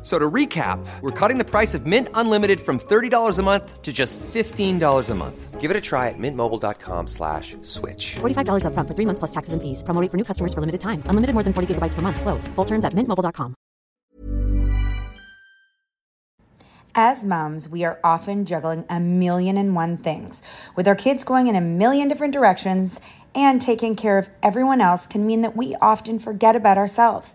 F- So to recap, we're cutting the price of Mint Unlimited from $30 a month to just $15 a month. Give it a try at mintmobile.com slash switch. $45 upfront for three months plus taxes and fees. Promo rate for new customers for limited time. Unlimited more than 40 gigabytes per month. Slows. Full terms at mintmobile.com. As moms, we are often juggling a million and one things. With our kids going in a million different directions and taking care of everyone else can mean that we often forget about ourselves.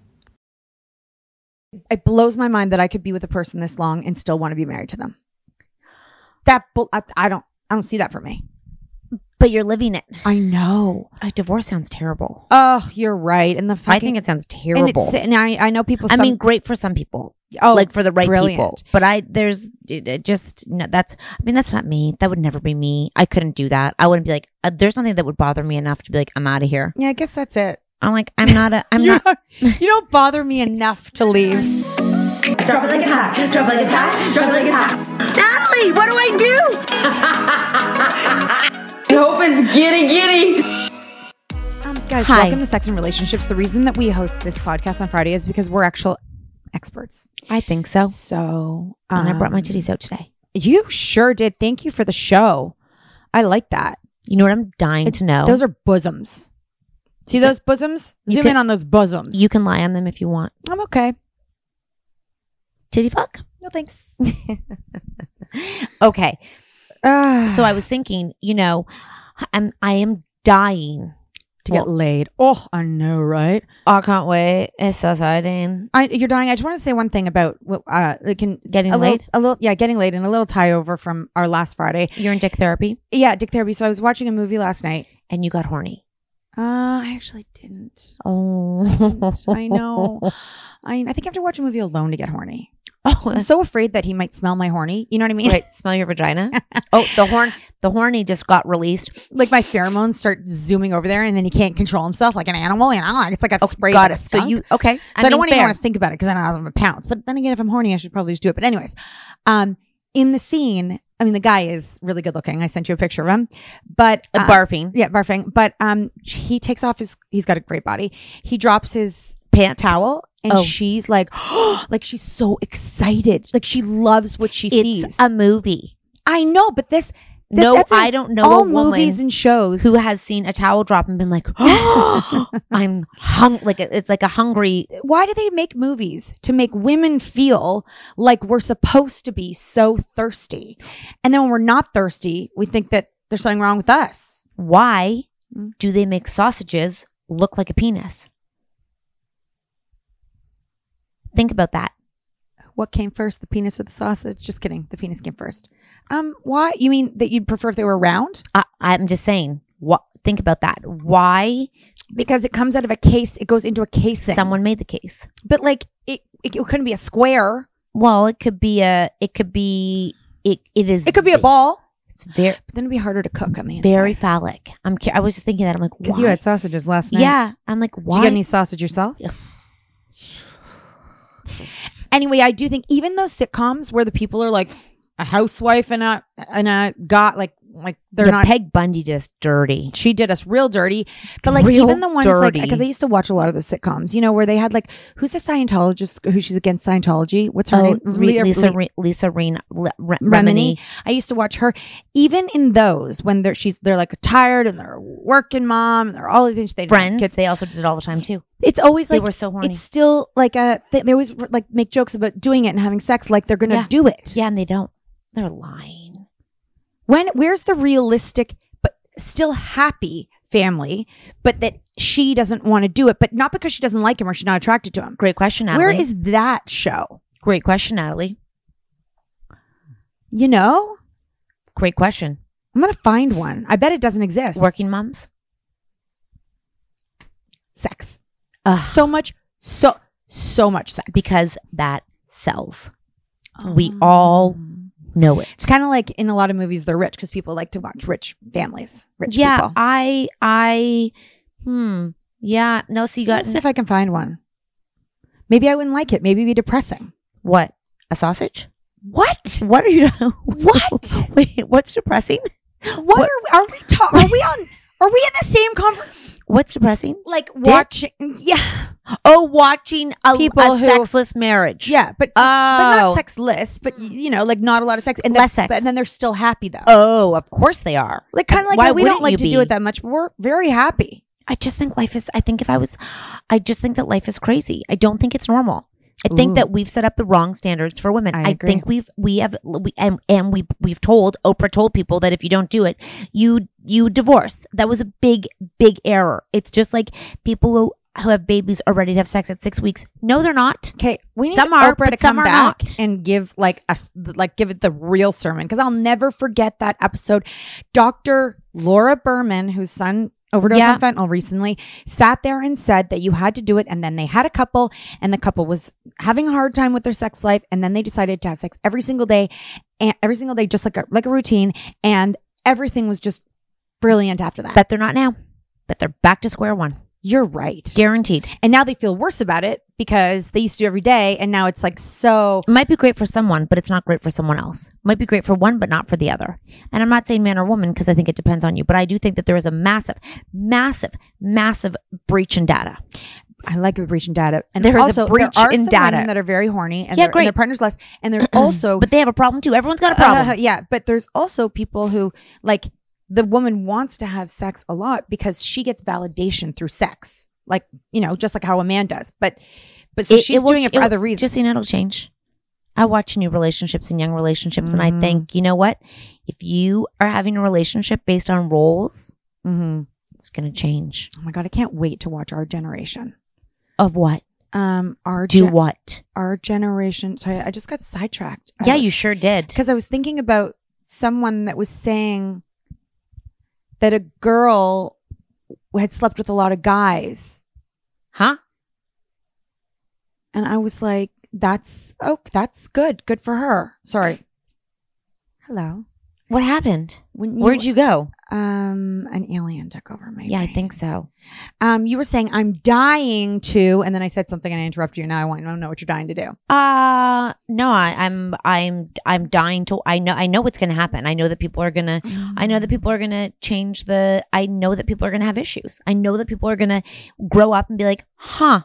It blows my mind that I could be with a person this long and still want to be married to them. That bull- I, I don't I don't see that for me. But you're living it. I know. A divorce sounds terrible. Oh, you're right. And the fucking, I think it sounds and, terrible. it's, and I I know people. I some- mean, great for some people. oh, like for the right brilliant. people. But I, there's it, it just, no, that's, I mean, that's not me. That would never be me. I couldn't do that. I wouldn't be like, uh, there's nothing that would bother me enough to be like, I'm out of here. Yeah, I guess that's it. I'm like, I'm not a, I'm not. you don't bother me enough to leave. Drop it like it's hot. Drop it like it's hot. Drop it like it's hot. Natalie, what do I do? I hope it's giddy giddy. Um, guys, Hi. welcome to Sex and Relationships. The reason that we host this podcast on Friday is because we're actual experts. I think so. So, and I brought my um, titties out today. You sure did. Thank you for the show. I like that. You know what I'm dying It- to know? Those are bosoms. See those bosoms? You Zoom can- in on those bosoms. you can lie on them if you want. I'm okay. Titty fuck. No thanks. Okay. Ah, So I was thinking, you know, I'm I am dying. to get well- laid. Oh, I know, right? I can't wait. It's so exciting. I, you're dying. I just want to say one thing about uh, like can Getting a little, laid? a little, yeah, getting laid, and a little tie over from our last Friday. You're in dick therapy Yeah, dick therapy. So I was watching a movie last night. and you got horny. Uh, I actually didn't. Oh, I know. I, I think I have to watch a movie alone to get horny. Oh, I'm so afraid that he might smell my horny. You know what I mean? right. Smell your vagina. oh, the horn. The horny just got released. Like my pheromones start zooming over there, and then he can't control himself like an animal. You know, it's like a Oh, spray. got it. So you okay? So I, don't mean, even want to think about it because then I'm gonna pounce. But then again, if I'm horny, I should probably just do it. But anyways, um, in the scene, I mean, the guy is really good looking. I sent you a picture of him, but Uh, barfing yeah, barfing. But um, he takes off his. He's got a great body. He drops his pants. towel, and Oh. she's like, like she's so excited, like she loves what she sees. It's a movie. I know, but this. This No, I don't know All a woman movies and shows. Who has seen a towel drop and been like, oh, I'm hung like it's like a hungry. why do they make movies to make women feel like we're supposed to be so thirsty and then when we're not thirsty we think that there's something wrong with us Why Mm. do they make sausages look like a penis? Think about that. What came first the penis or the sausage just kidding the penis came first um why you mean that you'd prefer if they were round I, I'm just saying. What? Think about that. Why because it comes out of a case it goes into a casing someone made the case? but like it, it, it couldn't be a square Well, it could be a. It could be. It. It is. it could be a ball It's very but then it'd be harder to cook on the very phallic. I'm. cu- I was just thinking that. I'm like, because you had sausages last night Yeah. I'm like, why? Did you get any sausage yourself? Anyway, I do think even those sitcoms where the people are like a housewife and a and a got like like they're the not. Peg Bundy just dirty. she did us real dirty, but like Real even the ones like because I used to watch a lot of the sitcoms, you know, where they had like who's the Scientologist who she's against Scientology? What's her Oh, name? Re- Lisa, Le- Re- Lisa Reen, Le- Re- Remini. Remini. I used to watch her. Even in those, when they're she's they're like tired and they're working mom, and they're all the things they Friends. kids. They also did it all the time too. It's always like They were so horny. It's still like a. They, they always like make jokes about doing it and having sex, like they're gonna Yeah. do it. Yeah, and they don't. They're lying. When where's the realistic but still happy family, but that she doesn't want to do it, but not because she doesn't like him or she's not attracted to him. Great question, Natalie. Where is that show? Great question, Natalie. You know, Great question. I'm gonna find one. I bet it doesn't exist. Working moms. Sex. Ugh. So much. So so much sex. because that sells. We oh. all know it. It's kind of like in a lot of movies, they're rich because people like to watch rich families, rich yeah, people. I, I, hmm, yeah. No, so you got Let's see if I can find one. Maybe I wouldn't like it. Maybe it'd be depressing. what? A sausage? What? What are you? What? Wait, what's depressing? What, are we? Are we talking? Are we on? Are we in the same conversation? What's depressing? Like watching? Yeah, Oh, watching a, People a who- sexless marriage. yeah, but Oh, but not oh. sexless. But mm. you know, like not a lot of sex and Less then, sex. But and then they're still happy though. Oh, of course they are. like kind of like Why how we don't wouldn't like you to be? do it that much, but we're very happy. I just think life is. I think if I was, I just think that life is crazy. I don't think it's normal. I think Ooh. that we've set up the wrong standards for women. I I, think we've we have we and, and we we've told Oprah told people that if you don't do it, you you divorce. That was a big big error. It's just like people who who have babies are ready to have sex at six weeks. No, they're not. Okay, we need Some are, Oprah to but some come are back not. and give like us like give it the real sermon because I'll never forget that episode. Dr. Laura Berman, whose son overdosed Yeah. on fentanyl recently, sat there and said that you had to do it, and then they had a couple, and the couple was having a hard time with their sex life, and then they decided to have sex every single day, and every single day, just like a like a routine, and everything was just brilliant after that. But they're not now. But they're back to square one. You're right. Guaranteed. And now they feel worse about it because they used to do every day, and now it's like so. It might be great for someone, but it's not great for someone else. It might be great for one, but not for the other. And I'm not saying man or woman because I think it depends on you, but I do think that there is a massive, massive, massive breach in data. I like a breach in data. And There is a also, breach there are in some data. women that are very horny and, Yeah, their, great. and their partner's less. And there's also, but they have a problem too. Everyone's got a problem. Uh, yeah, but there's also people who like the woman wants to have sex a lot because she gets validation through sex, like you know, just like how a man does. But but so It- she's will- doing it for will- other reasons. Just you know, it'll change. I watch new relationships and young relationships, and I Mhm. think you know what? If you are having a relationship based on roles, mm-hmm. it's going to change. Oh my god, I can't wait to watch our generation. Of what? Um, our Do gen- what? Our generation. Sorry, I just got sidetracked. Yeah, you sure did. because I was thinking about someone that was saying that a girl had slept with a lot of guys, Huh? and I was like, "That's oh, that's good. Good for her." Sorry. Hello. What happened? When Where'd you go? Um, an alien took over my. Yeah, I think so. Um, you were saying I'm dying to, and then I said something and I interrupted you. Now I want to know what you're dying to do. Uh no, I, I'm I'm I'm dying to. I know I know what's going to happen. I know that people are gonna. I know that people are going to change the. I know that people are going to have issues. I know that people are going to grow up and be like, huh.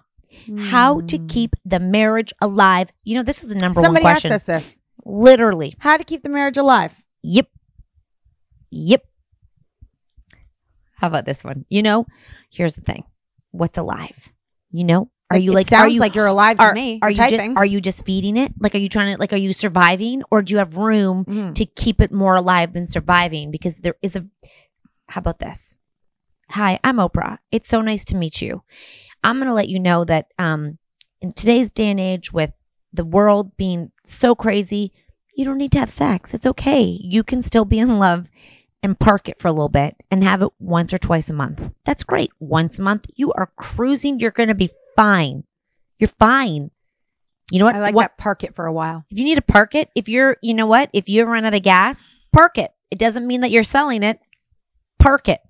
How to keep the marriage alive? You know, this is the number Somebody one asked question. us this: Literally. How to keep the marriage alive? Yep. Yep. How about this one? You know, here's the thing. What's alive? You know, are you it like? sounds are you like you're alive to are, me. Are you just are you just feeding it? Like, are you trying to like? Are you surviving, or do you have room Mhm. to keep it more alive than surviving? Because there is a. How about this? Hi, I'm Oprah. It's so nice to meet you. I'm going to let you know that um, in today's day and age, with the world being so crazy, you don't need to have sex. It's okay. You can still be in love and park it for a little bit and have it once or twice a month. That's great. Once a month, you are cruising. You're going to be fine. You're fine. You know what? I like What- that. Park it for a while. If you need to park it, if you're, you know what? If you run out of gas, park it. It doesn't mean that you're selling it. Park it.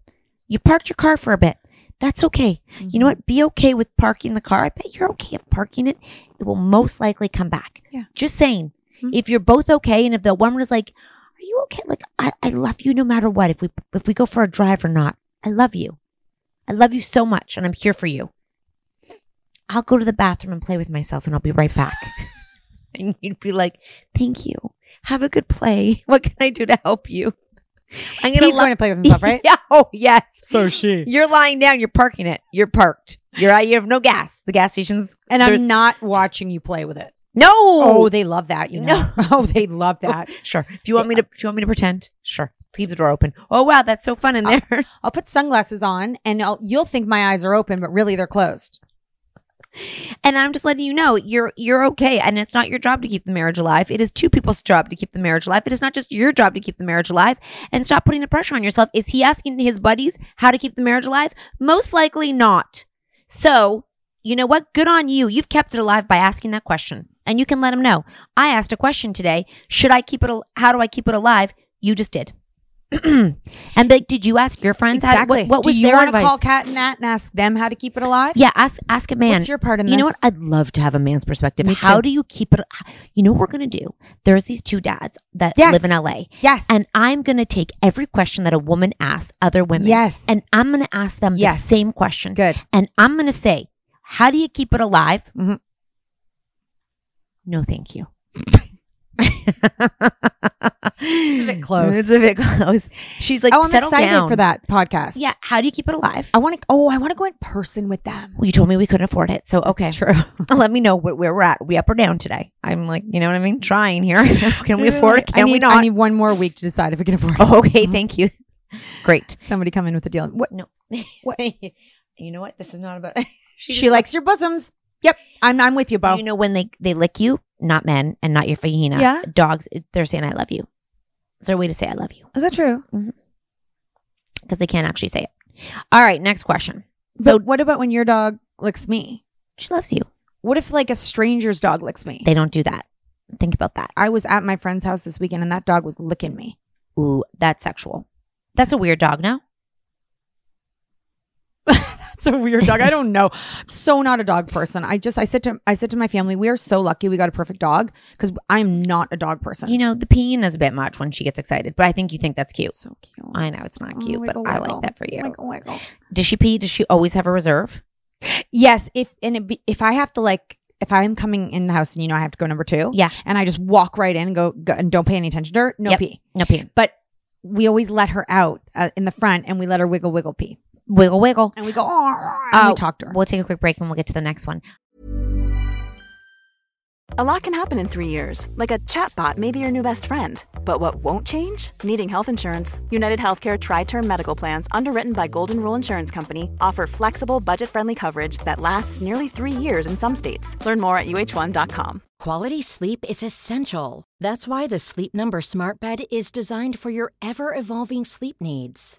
You parked your car for a bit. That's okay. You know mm-hmm. what? Be okay with parking the car. I bet you're okay with parking it. It will most likely come back. Yeah. Just saying. Mhm. If you're both okay, and if the woman is like, "Are you okay?" Like, I, I love you no matter what. If we if we go for a drive or not, I love you. I love you so much, and I'm here for you. I'll go to the bathroom and play with myself, and I'll be right back. and you'd be like, "Thank you. Have a good play. What can I do to help you?" I'm gonna He's lo- going to play with himself, right? yeah. Oh, yes. So she. You're lying down. You're parking it. You're parked. You're out. You have no gas. The gas station's And I'm not watching you play with it. No. Oh, they love that. You know. No. Oh, they love that. sure. If you want me to, if you want me to pretend, sure. Leave the door open. Oh wow, that's so fun in there. I'll put sunglasses on, and I'll, you'll think my eyes are open, but really they're closed. and I'm just letting you know you're you're okay. And it's not your job to keep the marriage alive. It is two people's job to keep the marriage alive. It is not just your job to keep the marriage alive. And stop putting the pressure on yourself. Is he asking his buddies how to keep the marriage alive? Most likely not. So you know what? Good on you. You've kept it alive by asking that question. And you can let them know. I asked a question today. Should I keep it? al- How do I keep it alive? You just did. and like, did you ask your friends? how- Exactly. what, what Do was you their want to call Cat and Nat and ask them how to keep it alive? Yeah, ask ask a man. What's your part in this? you know what? I'd love to have a man's perspective. Me How too. do you keep it? You know what we're gonna do? There's these two dads that Yes. live in LA, Yes. and I'm gonna take every question that a woman asks other women, Yes. and I'm gonna ask them Yes. the same question. Good. And I'm gonna say, how do you keep it alive? Mhm. No, thank you. It's a bit close. It's a bit close. She's like, oh, I'm settle excited down for that podcast. Yeah. How do you keep it alive? I want to. Oh, I want to go in person with them. Well, you told me we couldn't afford it, so okay. That's true. Let me know where, where we're at. we up or down today? I'm like, you know what I mean? Trying here. can we afford it? I Can need, we not? I need one more week to decide if we can afford it. oh, okay, thank you. Great. Somebody come in with a deal. What? No. What? you know what? This is not about. She, likes your bosoms. Yep. I'm. I'm with you, Bo. You know when they they lick you, not men, and not your vagina. Yeah. Dogs. They're saying I love you. It's their way to say I love you Is that true? Mm-hmm. because they can't actually say it. All right. Next question. So, So what about when your dog licks me? she loves you. What if like a stranger's dog licks me? They don't do that. Think about that. I was at my friend's house this weekend and that dog was licking me. Ooh, that's sexual. That's a weird dog. No. That's a weird dog. I don't know. I'm so not a dog person. I just I said to I said to my family, we are so lucky we got a perfect dog because I'm not a dog person. You know the peeing is a bit much when she gets excited, but I think you think that's cute. so cute. I know it's not Oh, cute, but wiggle, I wiggle. like that for you. Wiggle, wiggle. Does she pee? Does she always have a reserve? Yes, if and be, if I have to like if I'm coming in the house and you know I have to go number two, Yeah. and I just walk right in and go, go and don't pay any attention to her, no Yep. pee. No pee. But we always let her out uh, in the front and we let her wiggle wiggle pee, Wiggle, wiggle. and we go oh, and we Oh, talk to her. We'll take a quick break and we'll get to the next one. A lot can happen in three years, like a chatbot may be your new best friend. But what won't change? Needing health insurance. United Healthcare TriTerm Medical Plans, underwritten by Golden Rule Insurance Company, offer flexible, budget friendly coverage that lasts nearly three years in some states. Learn more at uhone.com. Quality sleep is essential. That's why the Sleep Number Smart Bed is designed for your ever evolving sleep needs.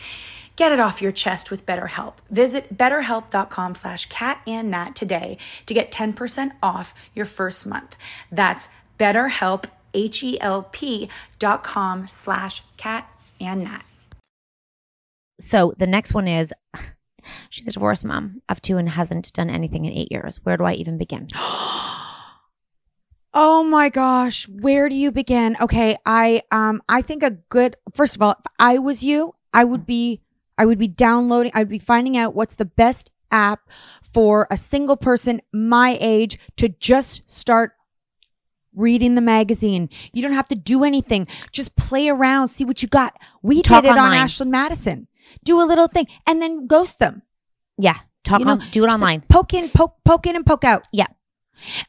Get it off your chest with BetterHelp. Visit betterhelp.com slash cat and nat today to get 10% off your first month. That's betterhelp, H-E-L-P dot com slash cat and nat. So the next one is she's a divorced mom of two and hasn't done anything in eight years. Where do I even begin? Oh my gosh, where do you begin? Okay, I um I think a good first of all, if I was you, I would be I would be downloading, I'd be finding out what's the best app for a single person my age to just start reading the magazine. You don't have to do anything. Just play around, see what you got. We Talk did it online. on Ashley Madison. Do a little thing and then ghost them. Yeah. Talk You know, on, do it so online. poke in, poke, poke in, and poke out. Yeah.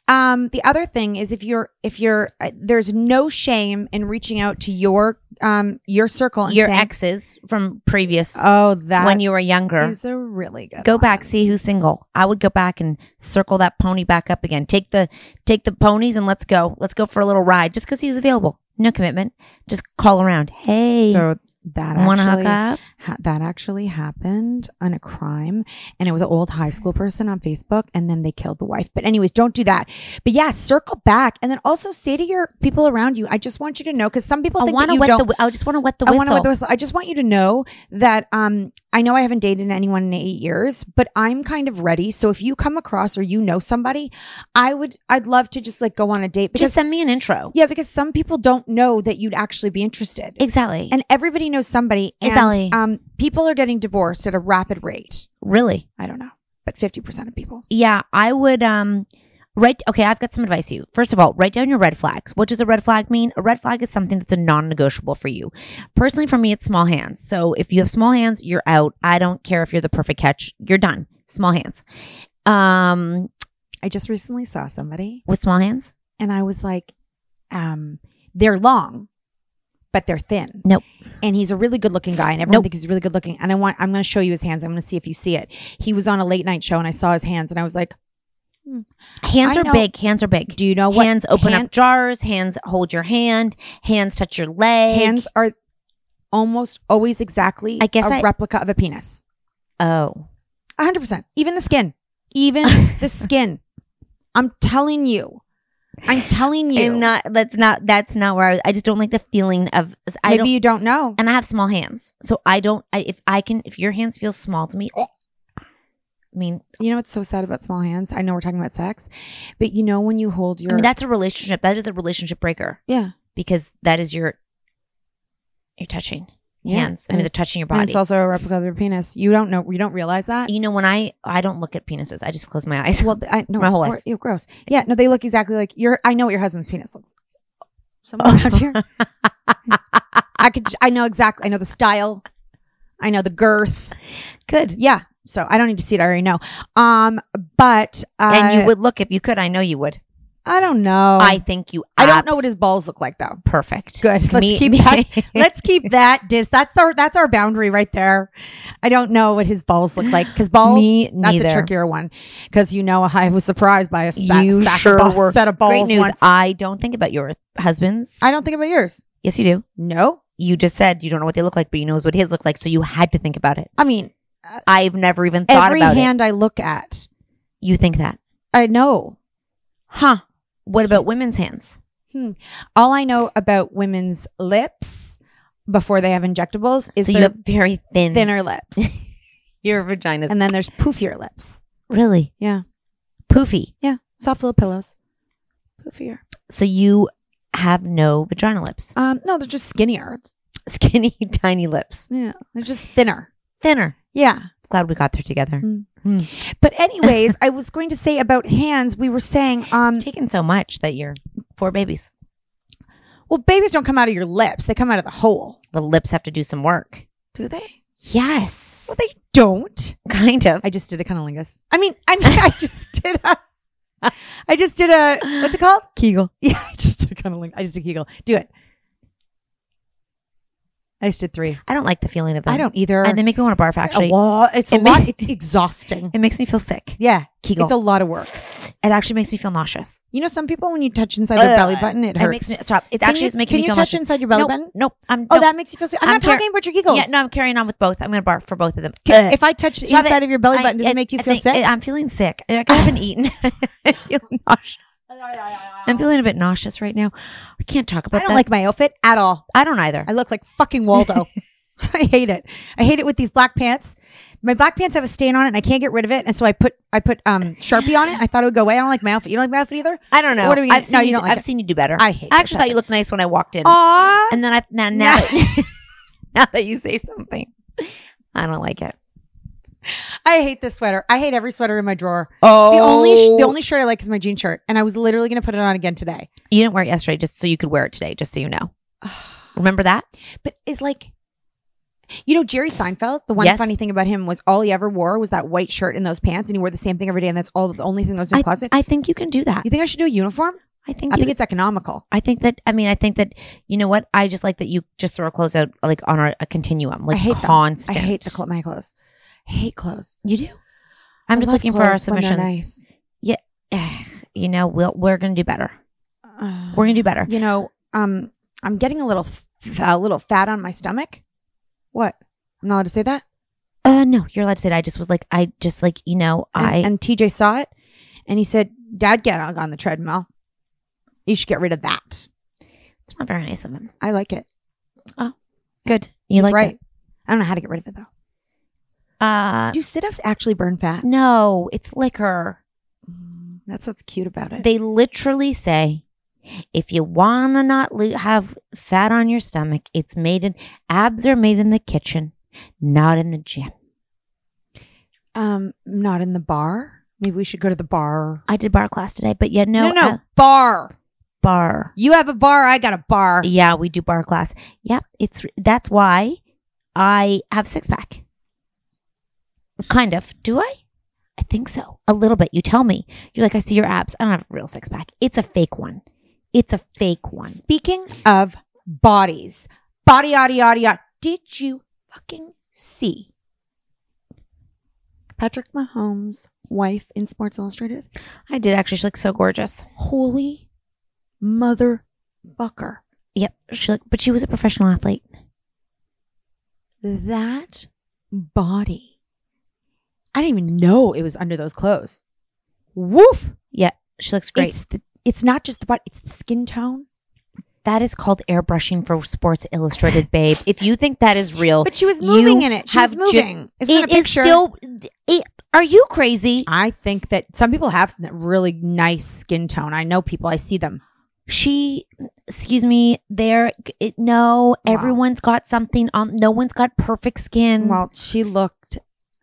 Um, the other thing is if you're if you're uh, there's no shame in reaching out to your um your circle and Your saying, exes from previous Oh, that when you were younger. is a really good. go one. back, see who's single. I would go back and circle that pony back up again. Take the take the ponies and let's go. Let's go for a little ride. Just go see who's available. No commitment. Just call around. Hey, So that actually ha- that actually happened on a crime, and it was an old high school person on Facebook, and then they killed the wife. But anyways, don't do that. But yeah, circle back, and then also say to your people around you, I just want you to know because some people I think that you don't. the. I just want to wet the I whistle. want to wet the whistle. I just want you to know that um, I know I haven't dated anyone in eight years, but I'm kind of ready. So if you come across or you know somebody, I would, I'd love to just like go on a date. Just send me an intro. yeah, because some people don't know that you'd actually be interested. Exactly. and everybody knows somebody. And, Exactly. um, people are getting divorced at a rapid rate. really. I don't know, but fifty percent of people. Yeah, I would um write okay, I've got some advice for you. First of all, write down your red flags. What does a red flag mean? A red flag is something that's a non-negotiable for you. Personally for me it's small hands. So if you have small hands, you're out. I don't care if you're the perfect catch. You're done. Small hands. Um I just recently saw somebody, with small hands? and I was like, um, they're long, but they're thin. Nope. And he's a really good looking guy, and everyone Nope. thinks he's really good looking. And I want, I'm going to show you his hands. I'm going to see if you see it. He was on a late night show, and I saw his hands, and I was like, Hands I are know- big. Hands are big. Do you know what hands open hand- up jars, hands hold your hand, hands touch your leg. hands are almost always exactly I guess a I- replica of a penis. Oh. hundred percent. Even the skin. Even the skin. I'm telling you. I'm telling you. I'm not that's not that's not where I, I just don't like the feeling of I Maybe don't you don't know. and I have small hands. So I don't I, if I can if your hands feel small to me I mean, You know what's so sad about small hands? I know we're talking about sex, but you know when you hold your I mean that's a relationship. That is a relationship breaker yeah, because that is your you're touching Yeah. hands. I And mean, they're touching your and body. it's also a replica of your penis. You don't know. You don't realize that. you know, when I I don't look at penises, I just close my eyes. Well, I no, My whole life. gross. Yeah, no, they look exactly like your. I know what your husband's penis looks. Somewhere around here. I could. I know exactly. I know the style. I know the girth. Good. Yeah. So I don't need to see it. I already know. Um, but uh, and you would look if you could. I know you would. I don't know. I think you. I don't know what his balls look like though. perfect. Good. Let's Me- keep me- that. Let's keep that. Dis. That's our. That's our boundary right there. I don't know what his balls look like because balls. Me that's a neither. trickier one because you know I was surprised by a sa- you sack sure of balls, set of balls. Great news. once. I don't think about your husbands. I don't think about yours. yes, you do. No. You just said you don't know what they look like, but you knows what his look like, so you had to think about it. I mean, I've never even thought it. every about hand I look at. You think that, I know. huh? What about women's hands? All I know about women's lips before they have injectables is so you have very thin, thinner lips, Your vagina, and then there's poofier lips. really Yeah. poofy. Yeah. Soft little pillows. Poofier. So you have no vagina lips, Um, no, they're just skinnier. skinny, tiny lips, Yeah, they're just thinner. thinner. Yeah. Glad we got there together. Mm. But anyways, I was going to say about hands. We were saying, um, It's taken so much that you're four babies. well, babies don't come out of your lips; they come out of the hole. The lips have to do some work. Do they? Yes, Well, they don't. kind of. I just did a cunnilingus. I mean, I mean, I just did a. I just did a. What's it called? Kegel. Yeah, I just did a cunnilingus. I just did Kegel. Do it. I just did three. I don't like the feeling of them. I don't either. And they make me want to barf. Uh, actually, a lot. It's a It lot. It's exhausting. it makes me feel sick. Yeah, Kegel. it's a lot of work. It actually makes me feel nauseous. You know, some people when you touch inside their belly button, it hurts. makes me stop. It Can actually you- is making me can you touch inside your belly nope, button? Nope. I'm. oh, nope. that makes you feel. Sick. I'm, I'm not car- talking about your Kegels. Yeah, no, I'm carrying on with both. I'm gonna barf for both of them. Can- If I touch the Stop inside it. of your belly button, does I- it make you I feel sick? I'm feeling sick. I haven't eaten. I feel nauseous. I'm feeling a bit nauseous right now. I can't talk about I don't that. like my outfit at all. I don't either. I look like fucking Waldo. I hate it. I hate it with these black pants. My black pants have a stain on it, and I can't get rid of it. And so I put I put um Sharpie on it. I thought it would go away. I don't like my outfit. You don't like my outfit either. I don't know. What are we I've seen no, you, you don't like I've it. seen you do better. I hate I actually thought you looked nice when I walked in. Aww. And then I now now, now that you say something, I don't like it. I hate this sweater. I hate every sweater in my drawer. Oh, The only sh- the oh. only shirt I like is my jean shirt, and I was literally going to put it on again today. you didn't wear it yesterday just so you could wear it today, just so you know. Remember that? But it's like, you know, Jerry Seinfeld. The one Yes. funny thing about him was all he ever wore was that white shirt and those pants, and he wore the same thing every day, and that's all the only thing that was in I, closet. I think you can do that. you think I should do a uniform? I think I you- think it's economical. I think that I mean I think that you know what I just like that you just throw clothes out like on a, a continuum like I hate them. constant. I hate the clo- my clothes. Hate clothes. You do. I'm I just looking for our clothes when they're submissions. nice. Yeah, you know we'll we're gonna do better. We're gonna do better. You know, um, I'm getting a little, f- a little fat on my stomach. What? I'm not allowed to say that. Uh, no, you're allowed to say that. I just was like I just like you know And, I and TJ saw it, and he said, "Dad, get on on the treadmill. You should get rid of that." it's not very nice of him. I like it. Oh, good, you He's like right. it? I don't know how to get rid of it though. Uh, Do sit-ups actually burn fat? no, it's liquor. That's what's cute about it. They literally say, if you want to not lo- have fat on your stomach, it's made in abs are made in the kitchen, not in the gym. um, not in the bar. Maybe we should go to the bar. I did bar class today, but yeah, no, no, no uh, bar. bar. You have a bar. I got a bar. Yeah, we do bar class. Yep, it's that's why I have six pack. Kind of. Do I? I think so. A little bit. You tell me. You're like, I see your abs. I don't have a real six pack. It's a fake one. It's a fake one. Speaking of bodies, body, yada, yada, yada. Did you fucking see Patrick Mahomes' wife in Sports Illustrated? I did actually. She looks so gorgeous. Holy motherfucker. Yep. She look, but she was a professional athlete. That body. I didn't even know it was under those clothes. Woof. Yeah, she looks great. It's, the, it's not just the body, it's the skin tone. that is called airbrushing for Sports Illustrated, babe. If you think that is real, But she was moving in it. She was have just- moving. Isn't it a is picture? still. it- are you crazy? I think that some people have really nice skin tone. I know people, I see them. she excuse me there no everyone's got something on no one's got perfect skin Well, she looked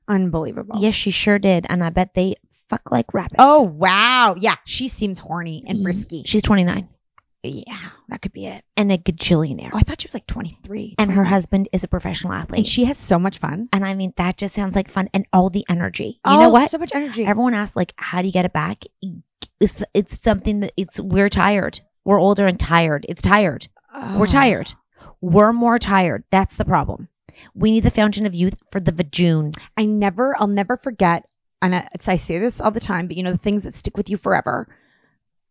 unbelievable. yes she sure did and i bet they fuck like rabbits Oh, wow. Yeah. She seems horny and frisky. she's 29 yeah, that could be it. and a gajillionaire Oh, I thought she was like 23. and her 29. husband is a professional athlete And she has so much fun. and i mean that just sounds like fun and all the energy you oh, know what So much energy. everyone asks like how do you get it back it's, it's something that it's we're tired we're older and tired it's tired We're Oh. tired. We're more tired. That's the problem. We need the fountain of youth for the vajoon. I never, I'll never forget. And I, I say this all the time, but you know, the things that stick with you forever.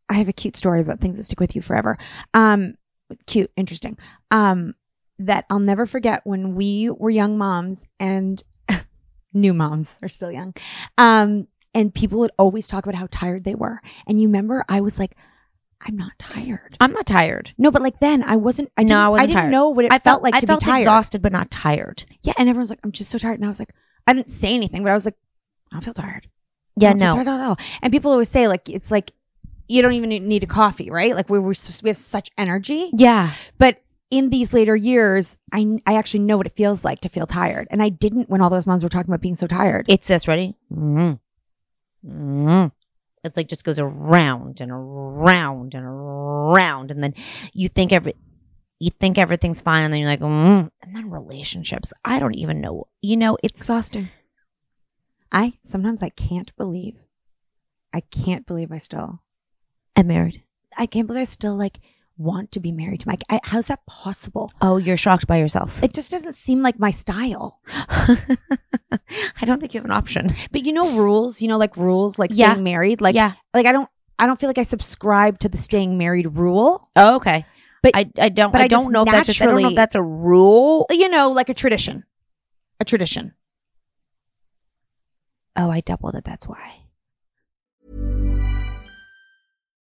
I have a cute story about things that stick with you forever. Um, cute, interesting. Um, that I'll never forget when we were young moms and new moms are still young. Um, and people would always talk about how tired they were. And you remember, I was like, I'm not tired. I'm not tired. No, but like then I wasn't. I No, I wasn't didn't tired. know what it I felt, like I to felt be tired. exhausted, but not tired. Yeah, and everyone's like, I'm just so tired. And I was like, I didn't say anything, but I was like, I don't feel tired. I Yeah, no. tired at all. And people always say like it's like you don't even need a coffee, right? Like we were we have such energy. Yeah. But in these later years, I I actually know what it feels like to feel tired, and I didn't when all those moms were talking about being so tired. It's this. Ready? mm mm It's like just goes around and around and around, and then you think every you think everything's fine, and then you're like, mm. and then relationships. I don't even know. You know, it's exhausting. I sometimes I can't believe, I can't believe I still, I'm married. I can't believe I still like want to be married to Mike. I, how's that possible? Oh, you're shocked by yourself. It just doesn't seem like my style. I don't think you have an option. But you know rules, you know like rules like Yeah. staying married, like yeah. like I don't I don't feel like I subscribe to the staying married rule. Oh, okay. But- I, I don't. but I, I don't know if that's just, I don't know if that's a rule. You know, like a tradition. A tradition. Oh, I doubled it. That's why.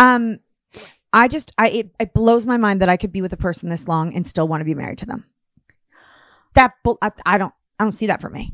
Um, I just, I it, it blows my mind that I could be with a person this long and still want to be married to them. That I, I don't, I don't see that for me.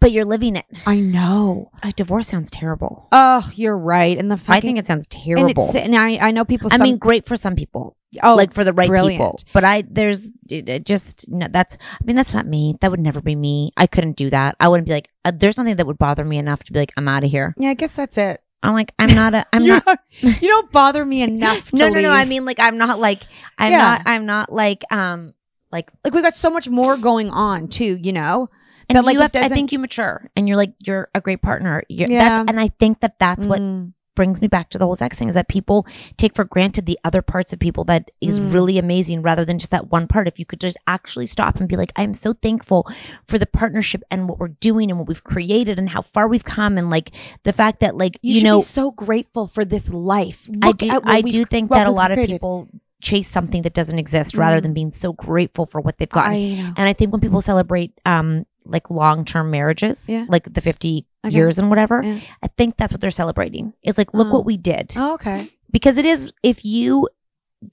But you're living it. I know. A divorce sounds terrible. Oh, you're right. And the fucking, I think it sounds and, terrible. it's, and I, I know people. I some- mean, great for some people. Oh, like for the right brilliant. people. But I, there's it, it just, no, that's, I mean, that's not me. That would never be me. I couldn't do that. I wouldn't be like, uh, there's nothing that would bother me enough to be like, I'm out of here. yeah, I guess that's it. I'm like, I'm not a, I'm not. you don't bother me enough. To no, no, no. I mean, like, I'm not like, I'm Yeah. not, I'm not like, um, like, like we got so much more going on too. You know, and But, like, have, I think you mature and you're like, you're a great partner. You're, Yeah. That's, and I think that that's what Mm. Brings me back to the whole sex thing is that people take for granted the other parts of people that is Mm. really amazing rather than just that one part. If you could just actually stop and be like, I'm so thankful for the partnership and what we're doing and what we've created and how far we've come and like the fact that like you, you, should know be so grateful for this life. I do I do think that a lot of people chase something that doesn't exist rather Mm. than being so grateful for what they've gotten. I. And I think when people celebrate um like long term marriages, Yeah. like the 50 Okay. years and whatever, Yeah. I think that's what they're celebrating. It's like, look Oh. what we did. Oh, okay. Because it is, if you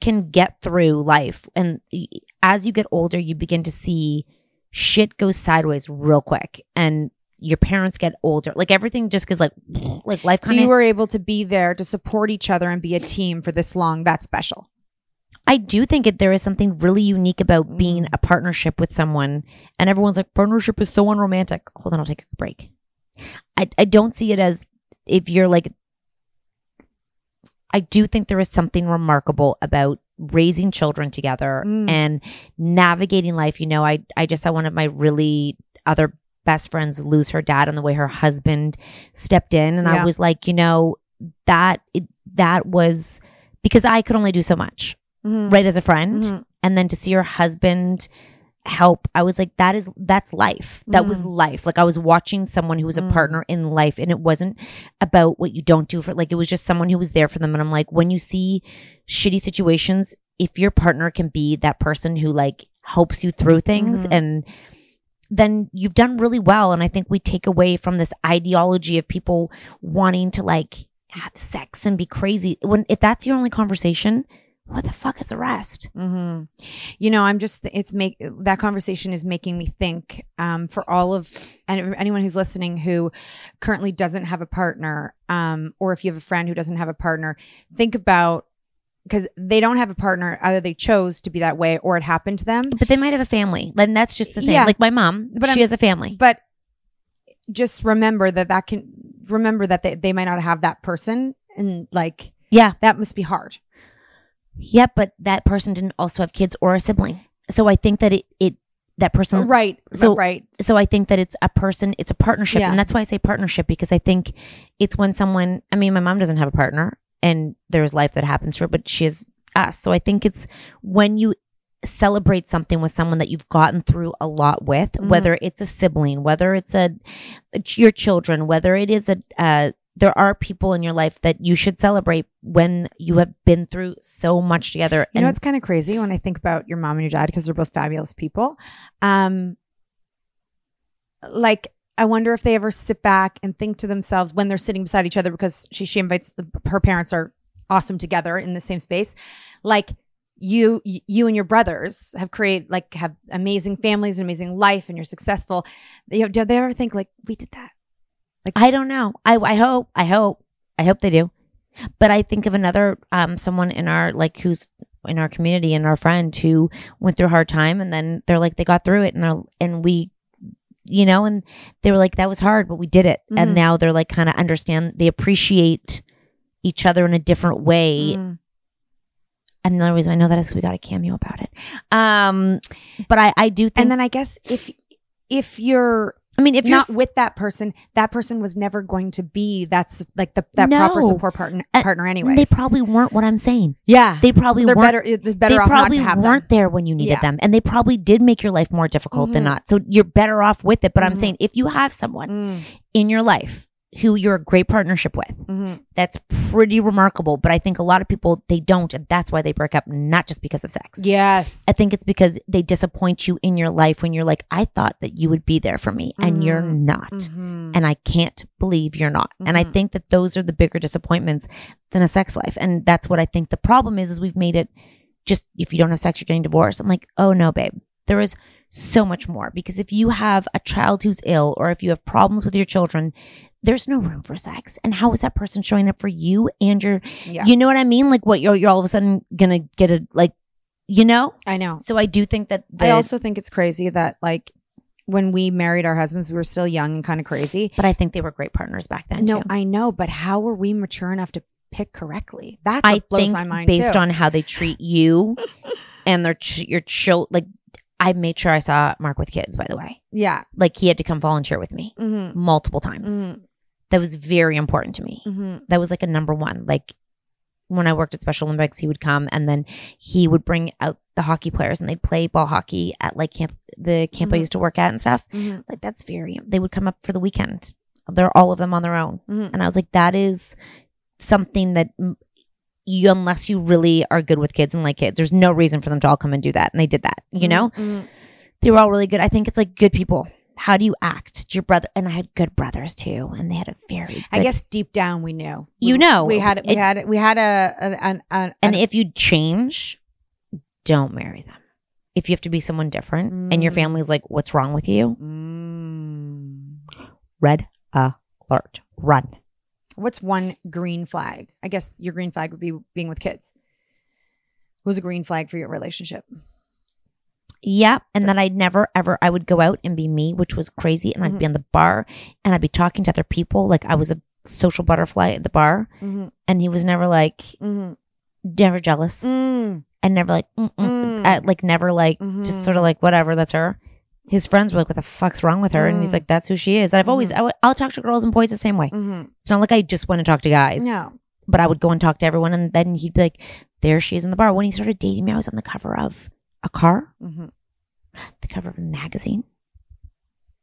can get through life and as you get older, you begin to see shit goes sideways real quick and your parents get older. Like everything just goes like, like life So you were able to be there to support each other and be a team for this long. That's special. I do think that there is something really unique about being Mm. a partnership with someone, and everyone's like, partnership is so unromantic. Hold on, I'll take a break. I I don't see it as if you're like. I do think there is something remarkable about raising children together Mm. and navigating life. You know, I I just saw one of my really other best friends lose her dad and the way her husband stepped in, and I was like, you know, that it, that was because I could only do so much Mhm. right as a friend Mhm. and then to see your husband help i was like that is that's life that was Mm. life like i was watching someone who was a Mm. partner in life and it wasn't about what you don't do for like it was just someone who was there for them and i'm like when you see shitty situations if your partner can be that person who like helps you through things Mhm. and then you've done really well and i think we take away from this ideology of people wanting to like have sex and be crazy when if that's your only conversation what the fuck is the rest hmm You know, I'm just it's make that conversation is making me think um, for all of and anyone who's listening who currently doesn't have a partner, um, or if you have a friend who doesn't have a partner, think about because they don't have a partner. Either they chose to be that way, or it happened to them. but they might have a family and that's just the same Yeah. like my mom But but she I'm- has a family But just remember that that can remember that they, they might not have that person, and like yeah that must be hard. Yeah but that person didn't also have kids or a sibling so i think that it it that person Right. so right. so i think that it's a person it's a partnership Yeah. and that's why i say partnership because i think it's when someone i mean my mom doesn't have a partner and there's life that happens to her but she has us so i think it's when you celebrate something with someone that you've gotten through a lot with, Mhm. whether it's a sibling, whether it's a your children, whether it is a uh, there are people in your life that you should celebrate when you have been through so much together. You know, it's kind of crazy when I think about your mom and your dad because they're both fabulous people. Um, like, I wonder if they ever sit back and think to themselves when they're sitting beside each other because she she invites her parents are awesome together in the same space. Like you you and your brothers have created like have amazing families, and amazing life, and you're successful. You know, do they ever think like we did that? I don't know. I I hope I hope I hope they do. But I think of another um someone in our like who's in our community and our friend who went through a hard time and then they're like they got through it and they're- and we you know and they were like that was hard but we did it Mhm. and now they're like kind of understand they appreciate each other in a different way Mm. and another reason I know that is 'cause we got a cameo about it um but I I do think And then I guess if if you're I mean if you're not s- with that person, that person was never going to be that's like the that proper support partner Uh, partner anyway. they probably weren't what I'm saying yeah. they probably So they're weren't better better they off not probably to have them. weren't there when you needed Yeah. them and they probably did make your life more difficult than Mhm. not so you're better off with it but i'm Mhm. saying if you have someone Mm, in your life who you're a great partnership with mhm. that's pretty remarkable but i think a lot of people they don't and that's why they break up not just because of sex Yes. i think it's because they disappoint you in your life when you're like i thought that you would be there for me and you're not Mhm. and I can't believe you're not. And I Mhm. think that those are the bigger disappointments than a sex life. And that's what I think the problem is is we've made it just if you don't have sex you're getting divorced. I'm like, "Oh no, babe. There is so much more because if you have a child who's ill or if you have problems with your children, there's no room for sex. And how is that person showing up for you and your Yeah. you know what I mean? Like what you're you're all of a sudden going to get a like you know? I know. So I do think that the, I also think it's crazy that like when we married our husbands, we were still young and kind of crazy. but I think they were great partners back then No, too. I know, but how were we mature enough to pick correctly? That's I what blows think my mind based too. on how they treat you and their ch- your child. Like I made sure I saw Mark with kids. By the way, yeah. like he had to come volunteer with me Mm-hmm. multiple times. Mhm. That was very important to me. Mm-hmm. That was like a number one. Like when I worked at Special Olympics, he would come and then he would bring out the hockey players and they'd play ball hockey at like camp, the camp I Mhm. used to work at and stuff. Mhm. It's like that's very. They would come up for the weekend. They're all of them on their own, Mhm. and I was like, that is something that you, unless you really are good with kids and like kids, there's no reason for them to all come and do that. And they did that. You know, Mhm. they were all really good. I think it's like good people. How do you act? Did your brother and I had good brothers too, and they had a very. Good, I guess deep down we knew. You We- know. we had we It- had we had a an an, an and an- if you change, don't marry them. If you have to be someone different, and your Mm. family's like, "What's wrong with you?" Mm. Red alert. Run. What's one green flag? I guess your green flag would be being with kids. What was a green flag for your relationship? Yeah, and that I'd never ever I would go out and be me, which was crazy, and I'd be on the bar and I'd be talking to other people like I was a social butterfly at the bar, Mm-hmm. and he was never like Mm-hmm. never jealous Mm. and never like mm-mm, Mm. uh, like never like just sort of like whatever that's her. His friends were like, "What the fuck's wrong with her?" And he's Mm. like, "That's who she is." And I've always I w- I'll talk to girls and boys the same way. Mm-hmm. It's not like I just want to talk to guys. No. but I would go and talk to everyone, and then he'd be like, "There she is in the bar." When he started dating me, I was on the cover of a car, Mm-hmm. the cover of a magazine,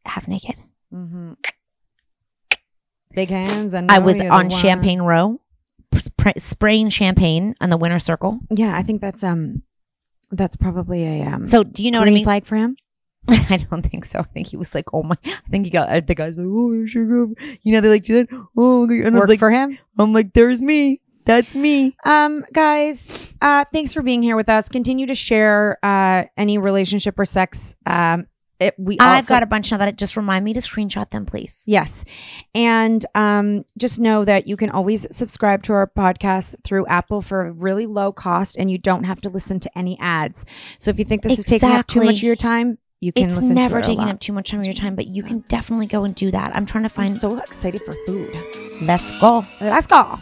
half naked. Mm-hmm. Big hands and I was on. Champagne Row, spray, spraying champagne on the winner circle. Yeah, I think that's um, that's probably a um. So, do you know what I mean? Flag for him. I don't think so. I think he was like, "Oh my!" I think he got. I think I like, "Oh. You know, they like. Oh, and I was Work like, for him. I'm like, "There's me. That's me." Um, guys, uh, thanks for being here with us. Continue to share uh any relationship or sex. Um, it, we I've also- got a bunch now that just remind me to screenshot them, please. Yes. And um, just know that you can always subscribe to our podcast through Apple for a really low cost and you don't have to listen to any ads. So if you think this is taking up too much of your time, you can It's listen never to it a taking up too much time of your time, but you can definitely go and do that. I'm trying to I'm find. so excited for food. Let's go. Let's go.